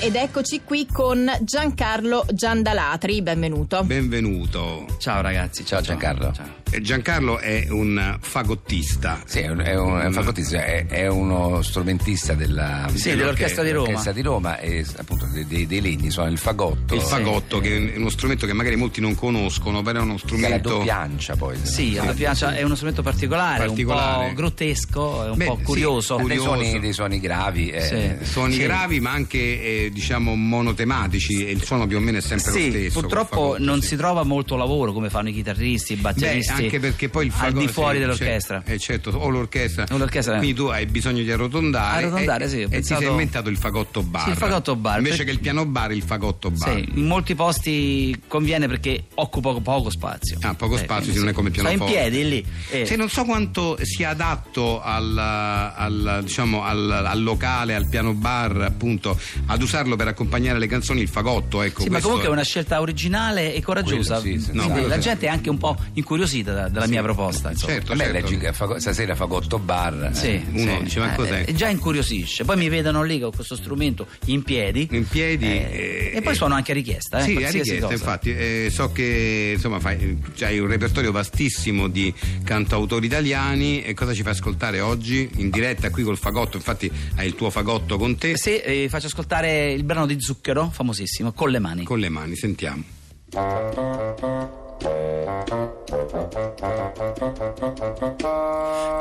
Ed eccoci qui con Giancarlo Giandalatri, benvenuto. Benvenuto. Ciao ragazzi, ciao Giancarlo. Ciao. Eh, Giancarlo è un fagottista. Sì, è un, è un, è un fagottista, è, è, uno strumentista della, sì, dell'orchestra, di Roma. di Roma e appunto dei, dei, dei legni, suona il fagotto. Il fagotto, sì. che è uno strumento che magari molti non conoscono, però è uno strumento. Che la doppiancia poi. Sì, la doppiancia è uno strumento particolare, particolare. un po' grottesco, è un Beh, po' curioso. Sì, curioso. Dei, suoni, dei suoni gravi. Eh. Sì. Suoni gravi, ma anche eh, diciamo monotematici, e il suono più o meno è sempre lo stesso. Purtroppo non si trova molto lavoro come fanno i chitarristi, i batteristi. Beh, anche perché poi il al di fuori dell'orchestra. Eh, certo, o l'orchestra. o l'orchestra. Quindi tu hai bisogno di arrotondare. Arrotondare, e, sì. E pensato... ti sei inventato il fagotto bar. Sì, il fagotto bar. Invece per... che il piano bar, il fagotto bar. Sì, in molti posti conviene perché occupa poco spazio. Ah, poco eh, spazio, sì, non è come il piano Sta in piedi lì. Eh. Sì, non so quanto sia adatto al, al, diciamo, al, al, locale, al piano bar, appunto, ad usarlo per accompagnare le canzoni il fagotto. Ecco, sì, ma comunque è una scelta originale e coraggiosa. Quello, sì, no, la gente è anche un po' incuriosita da, dalla mia proposta. Insomma. Certo, certo certo. stasera Fagotto Bar. Sì, eh, uno sì. dice ma cos'è? Eh, già incuriosisce. Poi mi vedono lì con questo strumento in piedi. In piedi. Eh, e poi suono anche a richiesta. Eh, sì, a richiesta, cosa. infatti. Eh, so che insomma fai, hai un repertorio vastissimo di cantautori italiani. E cosa ci fai ascoltare oggi in diretta qui col fagotto? Infatti hai il tuo fagotto con te. Sì, eh, faccio ascoltare il brano di Zucchero, famosissimo, con le mani. Con le mani, sentiamo.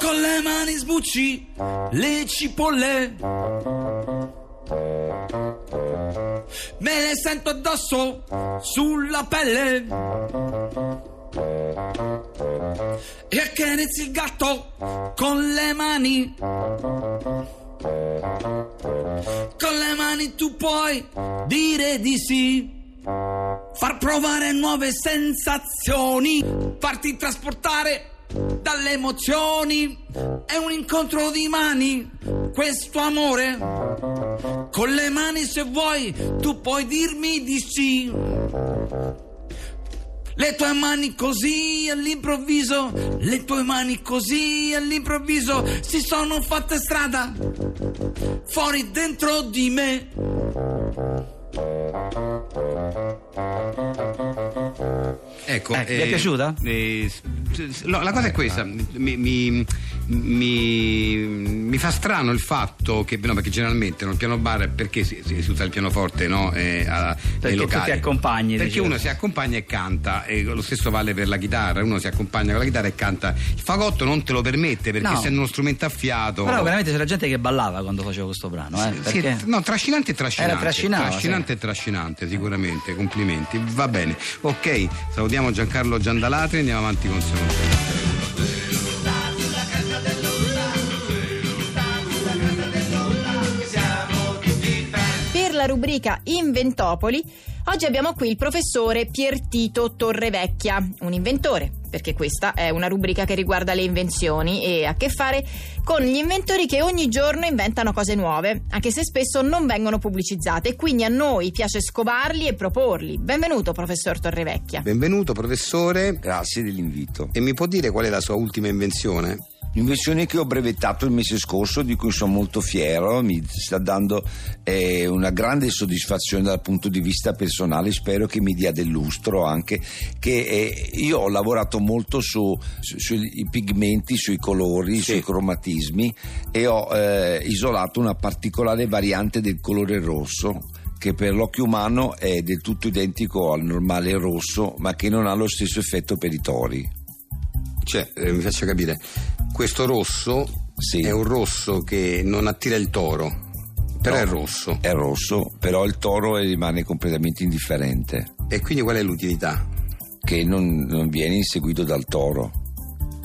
Con le mani sbucci le cipolle. Me le sento addosso sulla pelle. E inizi il gatto con le mani. Con le mani tu puoi dire di sì. Far provare nuove sensazioni, farti trasportare dalle emozioni. È un incontro di mani, questo amore. Con le mani se vuoi, tu puoi dirmi di sì. Le tue mani così all'improvviso, le tue mani così all'improvviso si sono fatte strada fuori dentro di me. Ecco, eh, eh, è piaciuta? Eh, la cosa è questa, mi, mi, mi, mi, fa strano il fatto che, no, perché generalmente nel piano bar, perché si, si usa il pianoforte no, eh, a, perché locali? tu ti accompagni. Perché diciamo. uno si accompagna e canta, e lo stesso vale per la chitarra, uno si accompagna con la chitarra e canta. Il fagotto non te lo permette perché no. essendo uno strumento a fiato. Però veramente c'era gente che ballava quando facevo questo brano. Eh, sì, perché... no, trascinante e trascinante. Era trascinante sì. e trascinante, sicuramente. Complimenti. Va bene. Ok, salutiamo Giancarlo Giandalatri e andiamo avanti con Semonte. La rubrica Inventopoli, oggi abbiamo qui il professore Piertito Torrevecchia, un inventore, perché questa è una rubrica che riguarda le invenzioni e ha a che fare con gli inventori che ogni giorno inventano cose nuove, anche se spesso non vengono pubblicizzate, quindi a noi piace scovarli e proporli. Benvenuto, professor Torrevecchia. Benvenuto, professore. Grazie dell'invito. E mi può dire qual è la sua ultima invenzione? L'invenzione che ho brevettato il mese scorso, di cui sono molto fiero, mi sta dando eh, una grande soddisfazione dal punto di vista personale, spero che mi dia del lustro anche, che eh, io ho lavorato molto su, su, sui pigmenti, sui colori, sì. sui cromatismi e ho eh, isolato una particolare variante del colore rosso che per l'occhio umano è del tutto identico al normale rosso, ma che non ha lo stesso effetto per i tori. Cioè, eh, mi faccio capire, questo rosso sì. è un rosso che non attira il toro. Però no, è rosso. È rosso, però il toro rimane completamente indifferente. E quindi qual è l'utilità? Che non, non viene inseguito dal toro.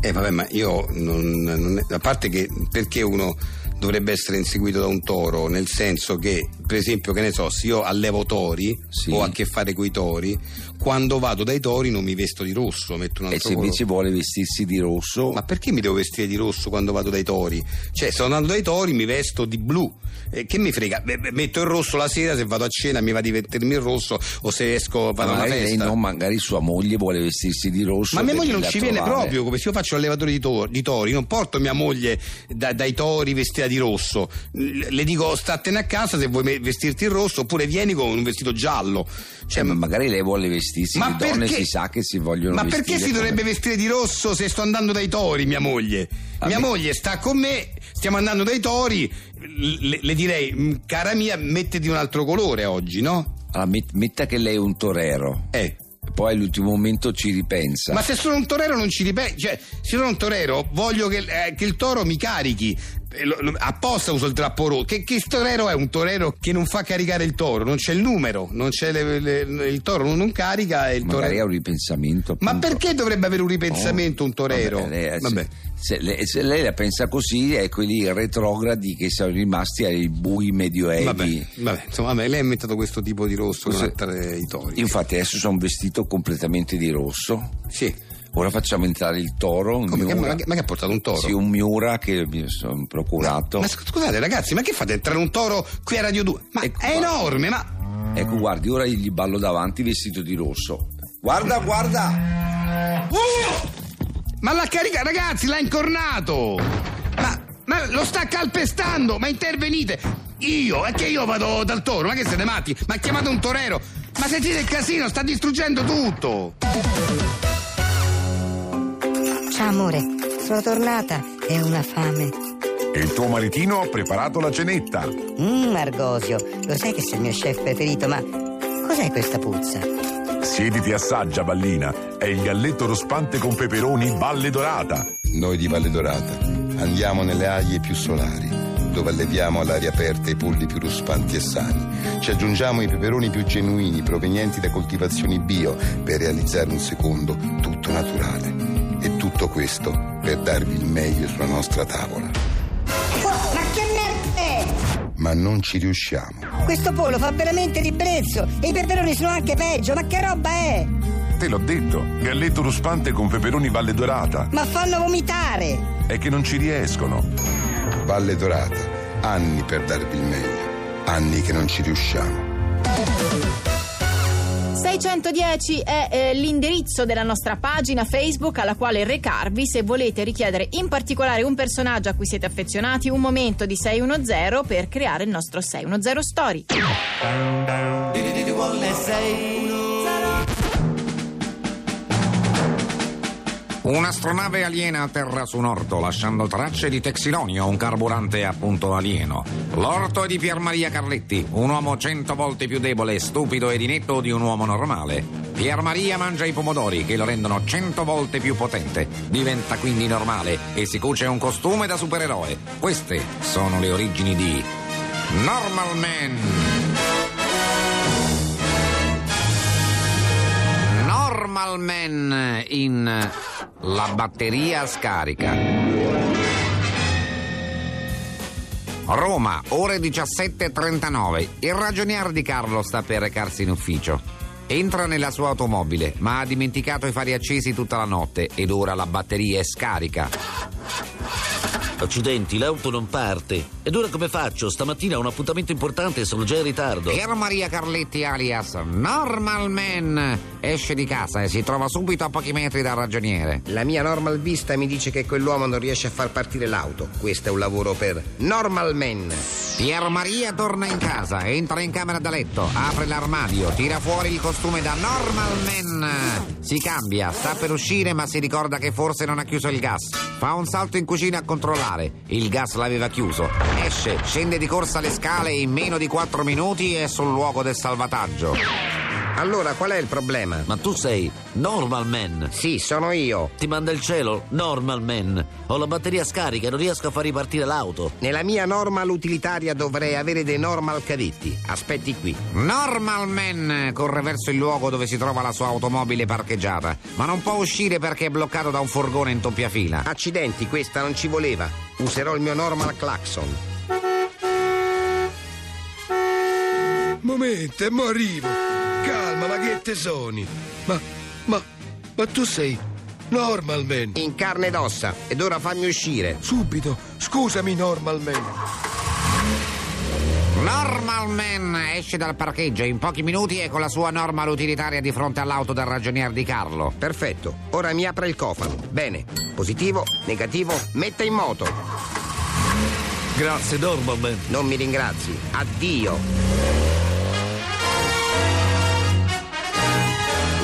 Eh vabbè, ma io non, non a parte che perché uno dovrebbe essere inseguito da un toro, nel senso che, per esempio, che ne so, se io allevo tori sì. o ho a che fare con i tori, quando vado dai tori non mi vesto di rosso, metto un altro E se invece vuole vestirsi di rosso? Ma perché mi devo vestire di rosso quando vado dai tori? Cioè, se andando dai tori mi vesto di blu. Eh, che mi frega? Metto il rosso la sera, se vado a cena mi va di mettermi il rosso o se esco vado a una festa. Lei no, magari sua moglie vuole vestirsi di rosso. Ma mia moglie non ci trovare. viene proprio, come se io faccio allevatore di, tor- di tori, non porto mia moglie da- dai tori vestita di rosso. Le dico statene a casa se vuoi vestirti in rosso oppure vieni con un vestito giallo. Cioè, ma magari lei vuole vestirsi, ma le perché? donne si sa che si vogliono ma vestire. Ma perché si dovrebbe vestire di rosso se sto andando dai tori, mia moglie? Ah, mia beh. moglie sta con me, stiamo andando dai tori, le, le direi, mm, cara mia, mettiti un altro colore oggi, no? Allora, metta che lei è un torero. Eh poi all'ultimo momento ci ripensa. Ma se sono un torero non ci ripensa, cioè se sono un torero voglio che, eh, che il toro mi carichi, apposta uso il drappo rosso. Che, che torero è un torero che non fa caricare il toro? Non c'è il numero, non c'è le, le, il toro non, non carica e il Magari torero. ha un ripensamento. Appunto. Ma perché dovrebbe avere un ripensamento oh, un torero? Vabbè, lei, vabbè. Se, se, se, lei la pensa così, è quelli retrogradi che sono rimasti ai bui medioevi. Vabbè, vabbè, insomma, lei ha inventato questo tipo di rosso per per i tori. Infatti, adesso sono vestito completamente di rosso. Sì. Ora facciamo entrare il toro. Come, Miura. Ma, che, ma, che, ha portato un toro? Sì, un Miura che mi sono procurato. Ma, ma scusate ragazzi, ma che fate entrare un toro qui a Radio 2? Ma ecco, è enorme, ma. Ecco, guardi, ora gli ballo davanti vestito di rosso. Guarda, guarda! Uh! Ma l'ha caricato, ragazzi, l'ha incornato! Ma, ma lo sta calpestando, ma intervenite! Io, è che io vado dal toro, ma che siete matti? Ma chiamate un torero! Ma sentite il casino, sta distruggendo tutto! Amore, sono tornata e ho una fame. E il tuo maritino ha preparato la cenetta. Mmm, Argosio, lo sai che sei il mio chef preferito, ma cos'è questa puzza? Siediti e assaggia, ballina. È il galletto rospante con peperoni Valle Dorata. Noi di Valle Dorata andiamo nelle aie più solari, dove alleviamo all'aria aperta i polli più ruspanti e sani. Ci aggiungiamo i peperoni più genuini provenienti da coltivazioni bio per realizzare un secondo tutto naturale. E tutto questo per darvi il meglio sulla nostra tavola ma non ci riusciamo. Questo pollo fa veramente ribrezzo e i peperoni sono anche peggio, ma che roba è? Te l'ho detto, galletto ruspante con peperoni Valle Dorata. Ma fanno vomitare! È che non ci riescono. Valle Dorata, anni per darvi il meglio, anni che non ci riusciamo. 610 è eh, l'indirizzo della nostra pagina Facebook alla quale recarvi se volete richiedere in particolare un personaggio a cui siete affezionati, un momento di 610 per creare il nostro 610 Story. Un'astronave aliena atterra su un orto lasciando tracce di texilonio, un carburante appunto alieno. L'orto è di Pier Maria Carletti, un uomo cento volte più debole, stupido ed inetto di un uomo normale. Pier Maria mangia i pomodori che lo rendono cento volte più potente. Diventa quindi normale e si cuce un costume da supereroe. Queste sono le origini di Normal Man. Normal Man in la batteria scarica. Roma, ore 17.39. Il ragionier di Carlo sta per recarsi in ufficio. Entra nella sua automobile, ma ha dimenticato i fari accesi tutta la notte ed ora la batteria è scarica. Accidenti, l'auto non parte. Ed ora come faccio? Stamattina ho un appuntamento importante e sono già in ritardo. Piero Maria Carletti alias Normal Man esce di casa e si trova subito a pochi metri dal ragioniere. La mia normal vista mi dice che quell'uomo non riesce a far partire l'auto. Questo è un lavoro per Normal Man. Piero Maria torna in casa, entra in camera da letto, apre l'armadio, tira fuori il costume da Normal Man. Si cambia, sta per uscire ma si ricorda che forse non ha chiuso il gas. Fa un salto in cucina a controllare. Il gas l'aveva chiuso. Esce, scende di corsa le scale e in meno di 4 minuti è sul luogo del salvataggio. Allora, qual è il problema? Ma tu sei Normal Man. Sì, sono io. Ti manda il cielo, Normal Man. Ho la batteria scarica e non riesco a far ripartire l'auto. Nella mia normal utilitaria dovrei avere dei normal cadetti. Aspetti qui. Normal Man corre verso il luogo dove si trova la sua automobile parcheggiata, ma non può uscire perché è bloccato da un furgone in doppia fila. Accidenti, questa non ci voleva. Userò il mio normal clacson. Momento, mo arrivo che te soni? Ma, ma, ma tu sei Normalman. In carne ed ossa. Ed ora fammi uscire. Subito. Scusami, Normalman. Normalman esce dal parcheggio in pochi minuti e con la sua normal utilitaria di fronte all'auto del ragionier di Carlo. Perfetto. Ora mi apre il cofano. Bene. Positivo, negativo, metta in moto. Grazie, Doberman. Non mi ringrazi. Addio.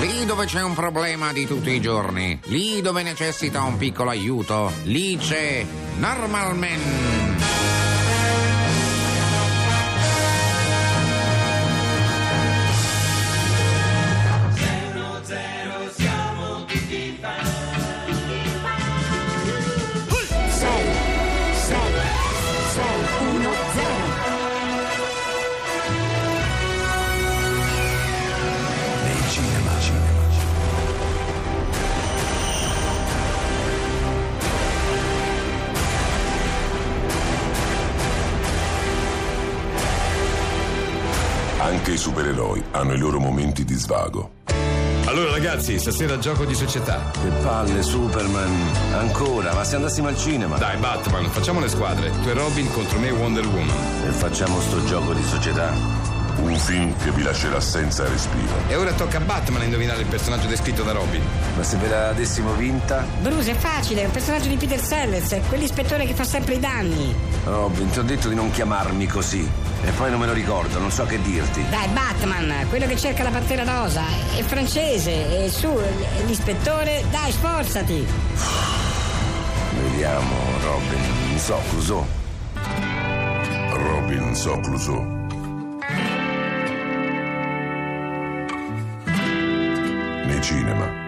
Lì dove c'è un problema di tutti i giorni, lì dove necessita un piccolo aiuto, lì c'è Normalman. Anche i supereroi hanno i loro momenti di svago. Allora ragazzi, stasera gioco di società. Che palle, Superman. Ancora, ma se andassimo al cinema? Dai, Batman, facciamo le squadre. Tu e Robin contro me e Wonder Woman. E facciamo sto gioco di società? Un film che vi lascerà senza respiro. E ora tocca a Batman a indovinare il personaggio descritto da Robin. Ma se ve la dessimo vinta? Bruce, è facile, è un personaggio di Peter Sellers, è quell'ispettore che fa sempre i danni. Robin, ti ho detto di non chiamarmi così. E poi non me lo ricordo, non so che dirti. Dai, Batman, quello che cerca la pantera rosa, è francese, e su, l'ispettore, dai, sforzati. Vediamo, Robin, so, Clouseau. Robin so cinema.